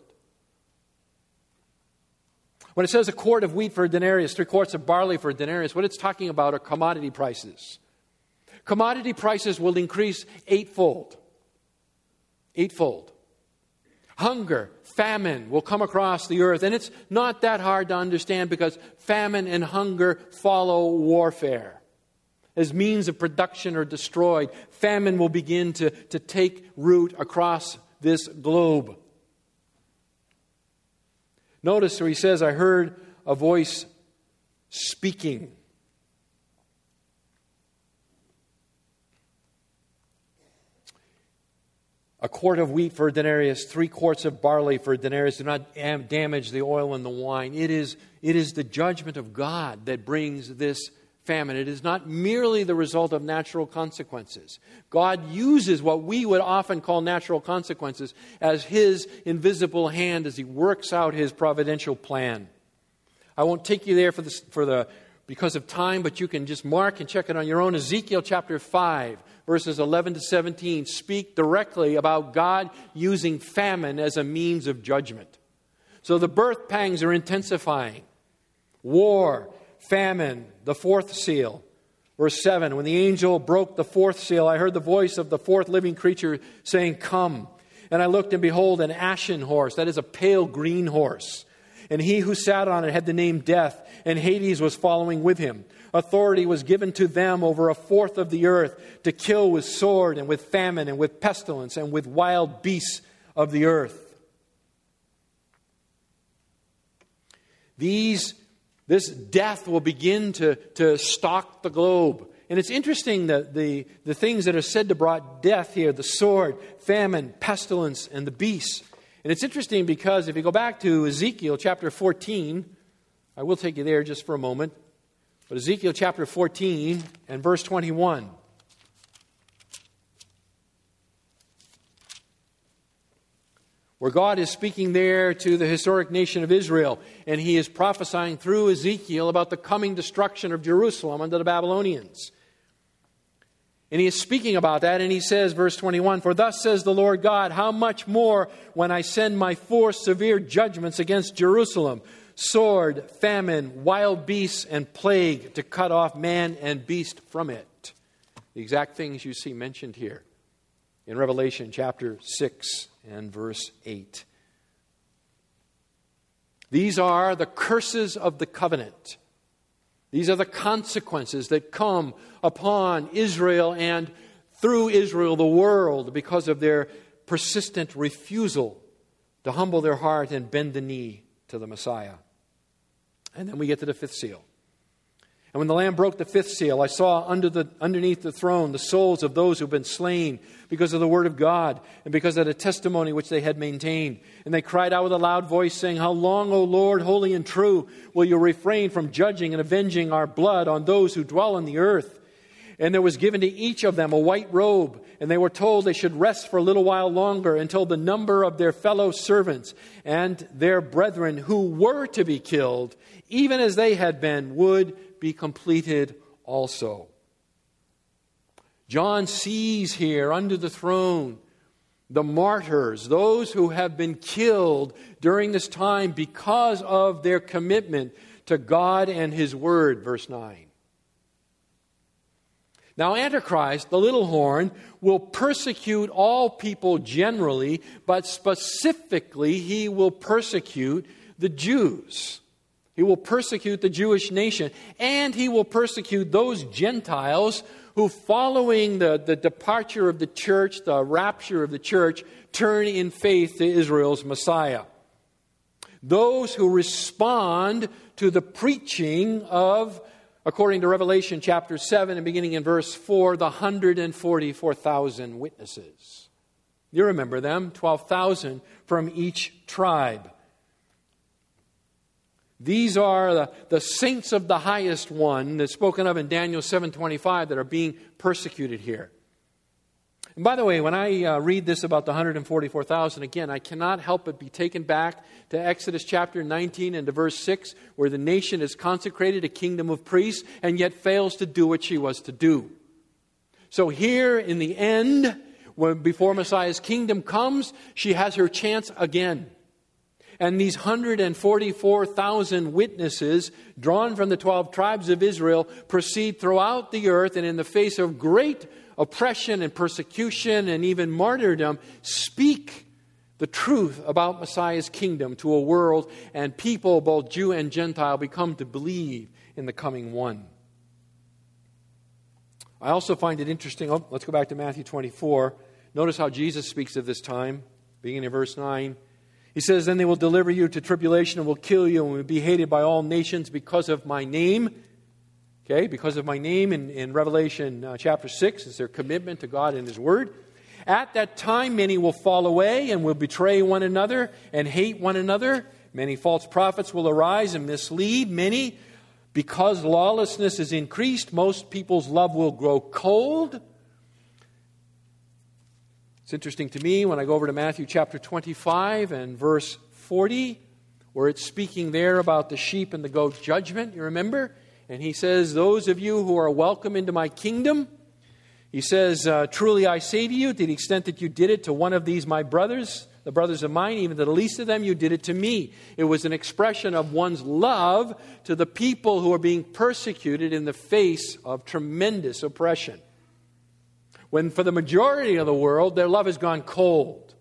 When it says a quart of wheat for a denarius, three quarts of barley for a denarius, what it's talking about are commodity prices. Commodity prices will increase eightfold. Eightfold. Hunger, famine will come across the earth. And it's not that hard to understand because famine and hunger follow warfare. As means of production are destroyed, famine will begin to, to take root across this globe. Notice where he says, I heard a voice speaking. A quart of wheat for a denarius, three quarts of barley for a denarius. Do not damage the oil and the wine. It is, it is the judgment of God that brings this famine. It is not merely the result of natural consequences. God uses what we would often call natural consequences as His invisible hand as He works out His providential plan. I won't take you there for the, for the because of time, but you can just mark and check it on your own. Ezekiel chapter 5 verses 11 to 17, speak directly about God using famine as a means of judgment. So the birth pangs are intensifying. War, famine, the fourth seal. Verse 7 When the angel broke the fourth seal, I heard the voice of the fourth living creature saying, Come. And I looked, and behold, an ashen horse, that is a pale green horse. And he who sat on it had the name Death, and Hades was following with him. Authority was given to them over a fourth of the earth to kill with sword and with famine and with pestilence and with wild beasts of the earth. These, this death will begin to, to stalk the globe. And it's interesting that the, the things that are said to brought death here the sword, famine, pestilence, and the beasts. And it's interesting because if you go back to Ezekiel chapter 14, I will take you there just for a moment. But Ezekiel chapter 14 and verse 21. Where God is speaking there to the historic nation of Israel, and he is prophesying through Ezekiel about the coming destruction of Jerusalem under the Babylonians. And he is speaking about that, and he says, verse 21 For thus says the Lord God, how much more when I send my four severe judgments against Jerusalem sword, famine, wild beasts, and plague to cut off man and beast from it. the exact things you see mentioned here in Revelation chapter 6 and verse 8. These are the curses of the covenant. These are the consequences that come upon Israel and through Israel the world because of their persistent refusal to humble their heart and bend the knee to the Messiah. And then we get to the fifth seal. And when the Lamb broke the fifth seal, I saw under the, underneath the throne the souls of those who've been slain because of the word of God and because of the testimony which they had maintained. And they cried out with a loud voice, saying, How long, O Lord, holy and true, will you refrain from judging and avenging our blood on those who dwell on the earth? And there was given to each of them a white robe, and they were told they should rest for a little while longer until the number of their fellow servants and their brethren who were to be killed, even as they had been, would be completed also. John sees here under the throne the martyrs, those who have been killed during this time because of their commitment to God and His Word, verse 9. Now, Antichrist, the little horn, will persecute all people generally, but specifically, he will persecute the Jews. He will persecute the Jewish nation, and he will persecute those Gentiles who, following the, the departure of the church, the rapture of the church, turn in faith to Israel's Messiah. Those who respond to the preaching of, according to Revelation chapter 7 and beginning in verse 4, the 144,000 witnesses. You remember them, 12,000 from each tribe. These are the, the saints of the highest one that's spoken of in Daniel 7:25 that are being persecuted here. And by the way, when I uh, read this about the 144,000 again, I cannot help but be taken back to Exodus chapter 19 and to verse 6 where the nation is consecrated a kingdom of priests and yet fails to do what she was to do. So here in the end, when before Messiah's kingdom comes, she has her chance again. And these 144,000 witnesses, drawn from the 12 tribes of Israel, proceed throughout the earth and, in the face of great oppression and persecution and even martyrdom, speak the truth about Messiah's kingdom to a world and people, both Jew and Gentile, become to believe in the coming one. I also find it interesting. Oh, let's go back to Matthew 24. Notice how Jesus speaks of this time, beginning in verse 9. He says, Then they will deliver you to tribulation and will kill you and will be hated by all nations because of my name. Okay, because of my name in, in Revelation uh, chapter 6 is their commitment to God and His Word. At that time, many will fall away and will betray one another and hate one another. Many false prophets will arise and mislead many. Because lawlessness is increased, most people's love will grow cold. It's interesting to me when I go over to Matthew chapter 25 and verse 40, where it's speaking there about the sheep and the goat judgment. You remember? And he says, Those of you who are welcome into my kingdom, he says, uh, Truly I say to you, to the extent that you did it to one of these my brothers, the brothers of mine, even to the least of them, you did it to me. It was an expression of one's love to the people who are being persecuted in the face of tremendous oppression when for the majority of the world their love has gone cold.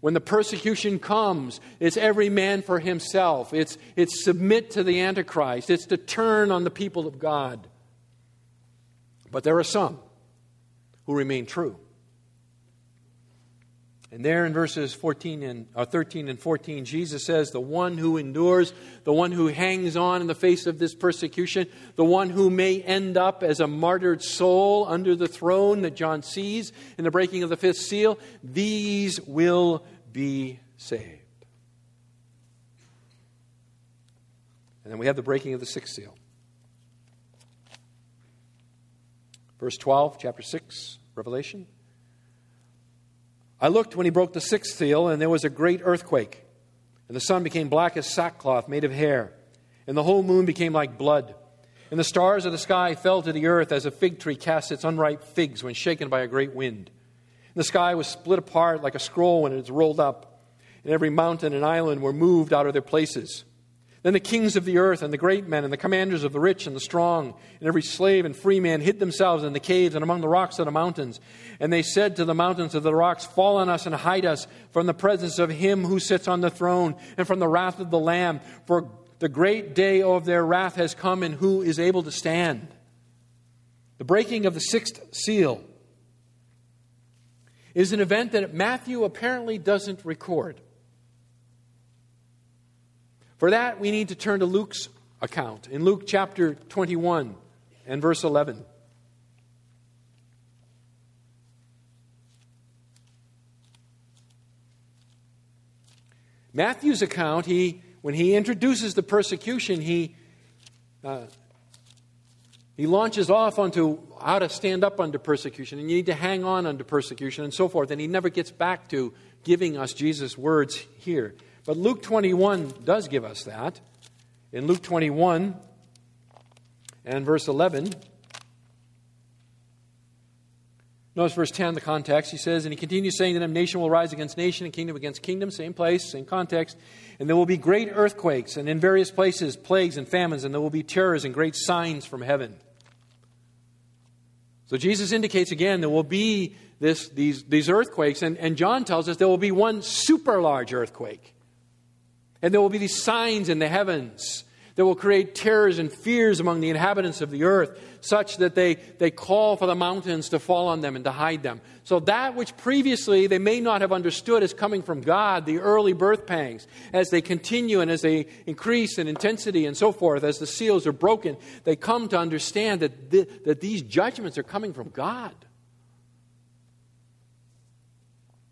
When the persecution comes, it's every man for himself. It's, it's submit to the Antichrist. It's to turn on the people of God. But there are some who remain true. And there in verses 14 and uh, 13 and 14, Jesus says, The one who endures, the one who hangs on in the face of this persecution, the one who may end up as a martyred soul under the throne that John sees in the breaking of the fifth seal, these will be saved. And then we have the breaking of the sixth seal. Verse 12, chapter 6, Revelation. I looked when he broke the sixth seal, and there was a great earthquake. And the sun became black as sackcloth made of hair, and the whole moon became like blood. And the stars of the sky fell to the earth as a fig tree casts its unripe figs when shaken by a great wind. And the sky was split apart like a scroll when it is rolled up, and every mountain and island were moved out of their places. Then the kings of the earth and the great men and the commanders of the rich and the strong and every slave and free man hid themselves in the caves and among the rocks of the mountains. And they said to the mountains of the rocks, Fall on us and hide us from the presence of him who sits on the throne and from the wrath of the Lamb. For the great day of their wrath has come, and who is able to stand? The breaking of the sixth seal is an event that Matthew apparently doesn't record. For that, we need to turn to Luke's account in Luke chapter 21 and verse 11. Matthew's account, he, when he introduces the persecution, he, uh, he launches off onto how to stand up under persecution, and you need to hang on under persecution, and so forth. And he never gets back to giving us Jesus' words here. But Luke 21 does give us that. In Luke 21 and verse 11, notice verse 10, the context. He says, And he continues saying that nation will rise against nation and kingdom against kingdom, same place, same context. And there will be great earthquakes, and in various places, plagues and famines, and there will be terrors and great signs from heaven. So Jesus indicates again there will be this, these, these earthquakes, and, and John tells us there will be one super large earthquake. And there will be these signs in the heavens that will create terrors and fears among the inhabitants of the earth, such that they, they call for the mountains to fall on them and to hide them. So, that which previously they may not have understood as coming from God, the early birth pangs, as they continue and as they increase in intensity and so forth, as the seals are broken, they come to understand that, th- that these judgments are coming from God.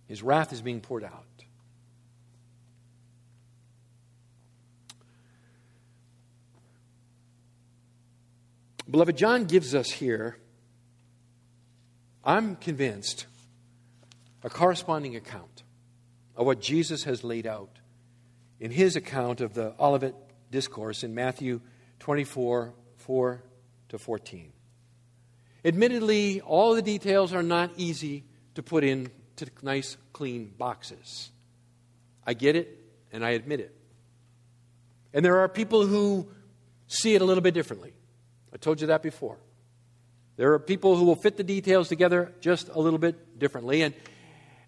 His wrath is being poured out. Beloved, John gives us here, I'm convinced, a corresponding account of what Jesus has laid out in his account of the Olivet Discourse in Matthew 24 4 to 14. Admittedly, all the details are not easy to put into nice, clean boxes. I get it, and I admit it. And there are people who see it a little bit differently. I told you that before. There are people who will fit the details together just a little bit differently. And,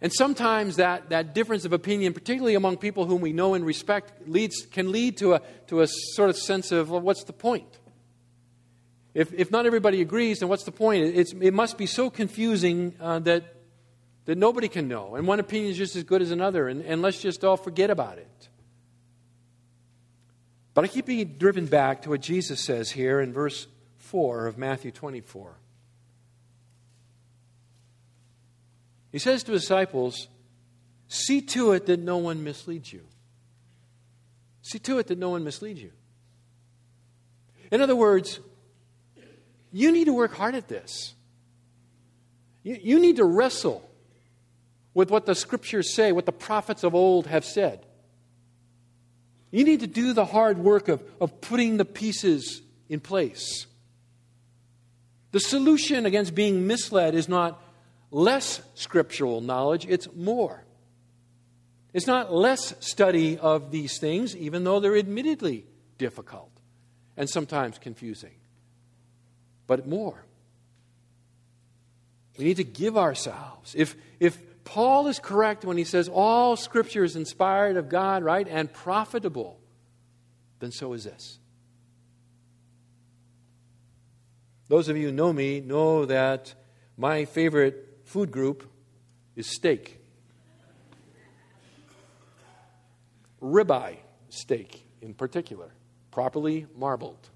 and sometimes that, that difference of opinion, particularly among people whom we know and respect, leads, can lead to a, to a sort of sense of, well, what's the point? If, if not everybody agrees, then what's the point? It's, it must be so confusing uh, that, that nobody can know. And one opinion is just as good as another, and, and let's just all forget about it. But I keep being driven back to what Jesus says here in verse 4 of Matthew 24. He says to his disciples, See to it that no one misleads you. See to it that no one misleads you. In other words, you need to work hard at this. You, you need to wrestle with what the scriptures say, what the prophets of old have said. You need to do the hard work of, of putting the pieces in place. The solution against being misled is not less scriptural knowledge, it's more. It's not less study of these things, even though they're admittedly difficult and sometimes confusing, but more. We need to give ourselves. If, if Paul is correct when he says all scripture is inspired of God, right, and profitable, then so is this. Those of you who know me know that my favorite food group is steak. Ribeye steak, in particular, properly marbled,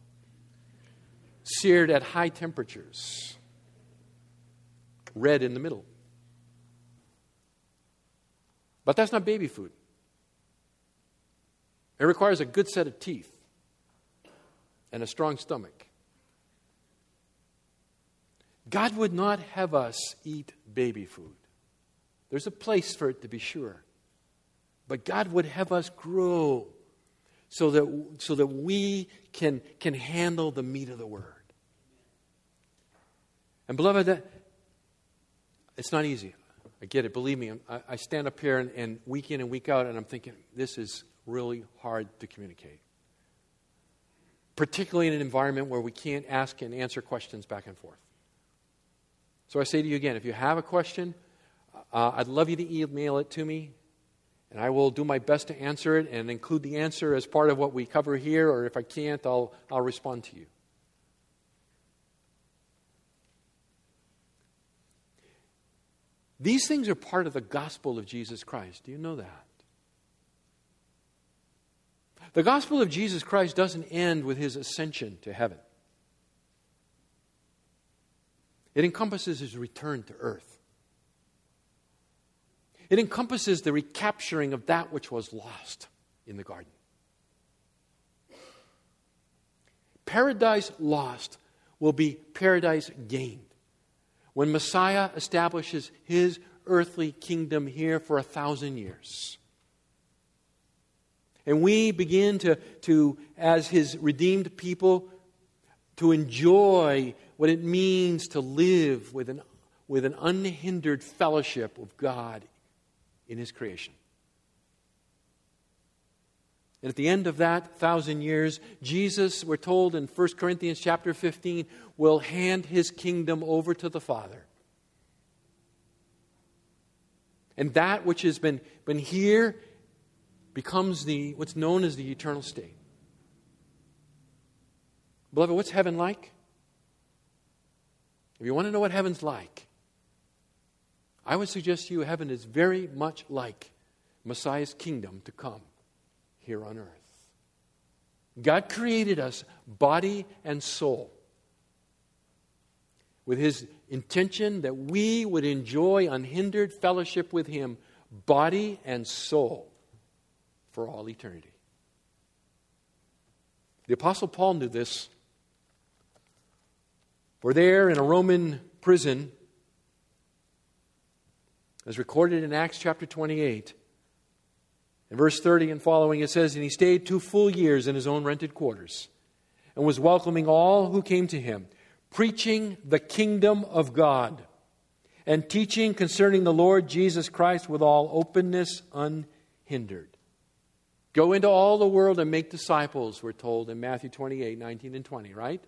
seared at high temperatures, red in the middle. But that's not baby food. It requires a good set of teeth and a strong stomach. God would not have us eat baby food. There's a place for it to be sure. But God would have us grow so that, so that we can, can handle the meat of the word. And, beloved, that, it's not easy. I get it. Believe me, I, I stand up here and, and week in and week out, and I'm thinking, this is really hard to communicate. particularly in an environment where we can't ask and answer questions back and forth. So I say to you again if you have a question, uh, I'd love you to email it to me, and I will do my best to answer it and include the answer as part of what we cover here, or if I can't, I'll, I'll respond to you. These things are part of the gospel of Jesus Christ. Do you know that? The gospel of Jesus Christ doesn't end with his ascension to heaven, it encompasses his return to earth. It encompasses the recapturing of that which was lost in the garden. Paradise lost will be paradise gained when Messiah establishes his earthly kingdom here for a thousand years. And we begin to, to, as his redeemed people, to enjoy what it means to live with an, with an unhindered fellowship of God in his creation. And at the end of that thousand years, Jesus, we're told in 1 Corinthians chapter 15, will hand his kingdom over to the Father. And that which has been, been here becomes the, what's known as the eternal state. Beloved, what's heaven like? If you want to know what heaven's like, I would suggest to you heaven is very much like Messiah's kingdom to come here on earth. God created us body and soul with his intention that we would enjoy unhindered fellowship with him, body and soul, for all eternity. The Apostle Paul knew this. For there in a Roman prison, as recorded in Acts chapter 28, in verse 30 and following, it says, And he stayed two full years in his own rented quarters and was welcoming all who came to him, preaching the kingdom of God and teaching concerning the Lord Jesus Christ with all openness unhindered. Go into all the world and make disciples, we're told in Matthew 28 19 and 20, right?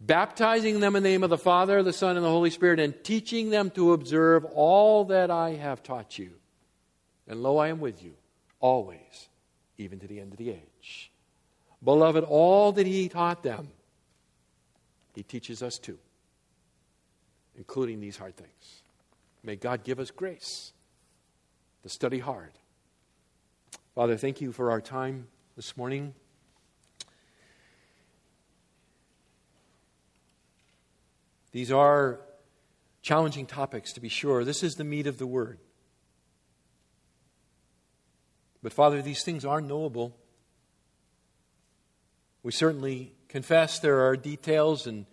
Baptizing them in the name of the Father, the Son, and the Holy Spirit, and teaching them to observe all that I have taught you. And lo, I am with you always, even to the end of the age. Beloved, all that he taught them, he teaches us too, including these hard things. May God give us grace to study hard. Father, thank you for our time this morning. These are challenging topics, to be sure. This is the meat of the word. But, Father, these things are knowable. We certainly confess there are details and,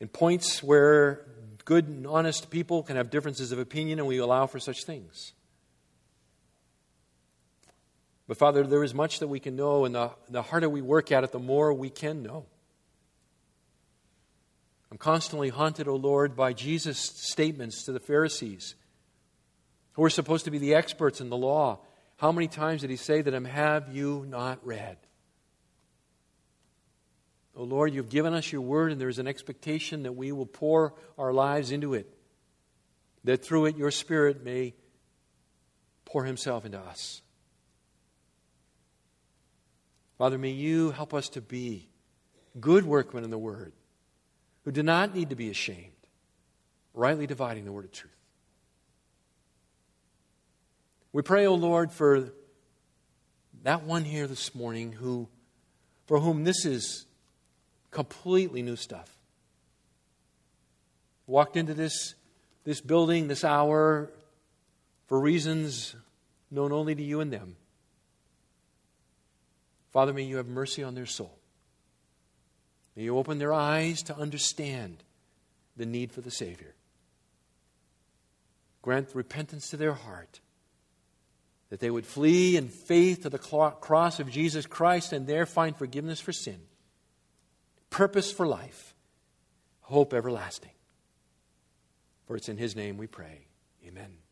and points where good and honest people can have differences of opinion, and we allow for such things. But, Father, there is much that we can know, and the, the harder we work at it, the more we can know. I'm constantly haunted, O oh Lord, by Jesus' statements to the Pharisees, who are supposed to be the experts in the law. How many times did he say to them, Have you not read? Oh Lord, you've given us your word, and there's an expectation that we will pour our lives into it, that through it your Spirit may pour himself into us. Father, may you help us to be good workmen in the word who do not need to be ashamed, rightly dividing the word of truth. We pray, O oh Lord, for that one here this morning who, for whom this is completely new stuff. Walked into this, this building this hour for reasons known only to you and them. Father, may you have mercy on their soul. May you open their eyes to understand the need for the Savior. Grant repentance to their heart that they would flee in faith to the cross of Jesus Christ and there find forgiveness for sin, purpose for life, hope everlasting. For it's in His name we pray. Amen.